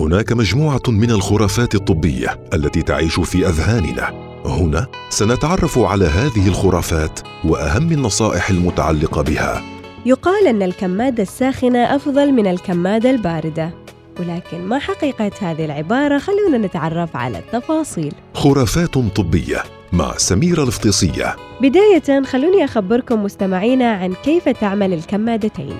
هناك مجموعة من الخرافات الطبية التي تعيش في أذهاننا. هنا سنتعرف على هذه الخرافات وأهم النصائح المتعلقة بها. يقال أن الكمادة الساخنة أفضل من الكمادة الباردة ولكن ما حقيقة هذه العبارة؟ خلونا نتعرف على التفاصيل. خرافات طبية مع سميره الفطيسيه بداية خلوني أخبركم مستمعينا عن كيف تعمل الكمادتين.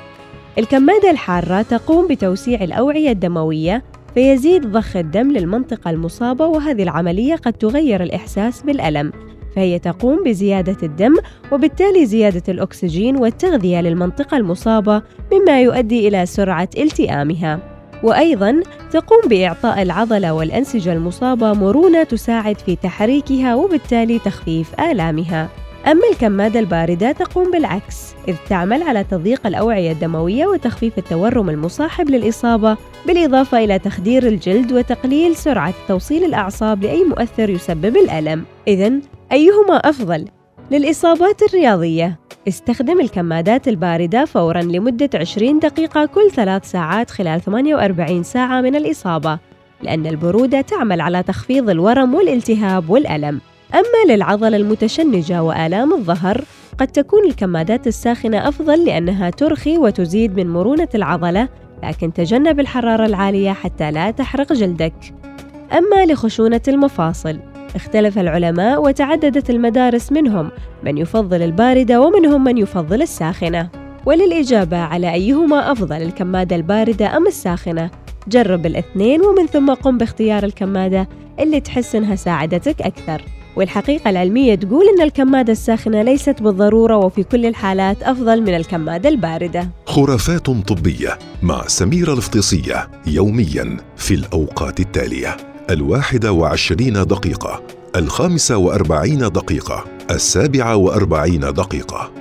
الكمادة الحارة تقوم بتوسيع الأوعية الدموية فيزيد ضخ الدم للمنطقة المصابة وهذه العملية قد تغير الإحساس بالألم فهي تقوم بزيادة الدم وبالتالي زيادة الأكسجين والتغذية للمنطقة المصابة مما يؤدي إلى سرعة التئامها. وأيضاً تقوم بإعطاء العضلة والأنسجة المصابة مرونة تساعد في تحريكها وبالتالي تخفيف آلامها. أما الكمادة الباردة تقوم بالعكس إذ تعمل على تضييق الأوعية الدموية وتخفيف التورم المصاحب للإصابة بالإضافة إلى تخدير الجلد وتقليل سرعة توصيل الأعصاب لأي مؤثر يسبب الألم. إذا أيهما أفضل؟ للإصابات الرياضية. استخدم الكمادات الباردة فوراً لمدة 20 دقيقة كل ثلاث ساعات خلال 48 ساعة من الإصابة لأن البرودة تعمل على تخفيض الورم والالتهاب والألم. أما للعضلة المتشنجة وآلام الظهر قد تكون الكمادات الساخنة أفضل لأنها ترخي وتزيد من مرونة العضلة لكن تجنب الحرارة العالية حتى لا تحرق جلدك. أما لخشونة المفاصل اختلف العلماء وتعددت المدارس منهم من يفضل الباردة ومنهم من يفضل الساخنة. وللإجابة على أيهما أفضل الكمادة الباردة أم الساخنة؟ جرب الاثنين ومن ثم قم باختيار الكمادة اللي تحس إنها ساعدتك أكثر. والحقيقة العلمية تقول إن الكمادة الساخنة ليست بالضرورة وفي كل الحالات أفضل من الكمادة الباردة. خرافات طبية مع سميره الفطيسيه يوميا في الأوقات التالية. الواحده وعشرين دقيقة الخامسة وأربعين دقيقة السابعة وأربعين دقيقة.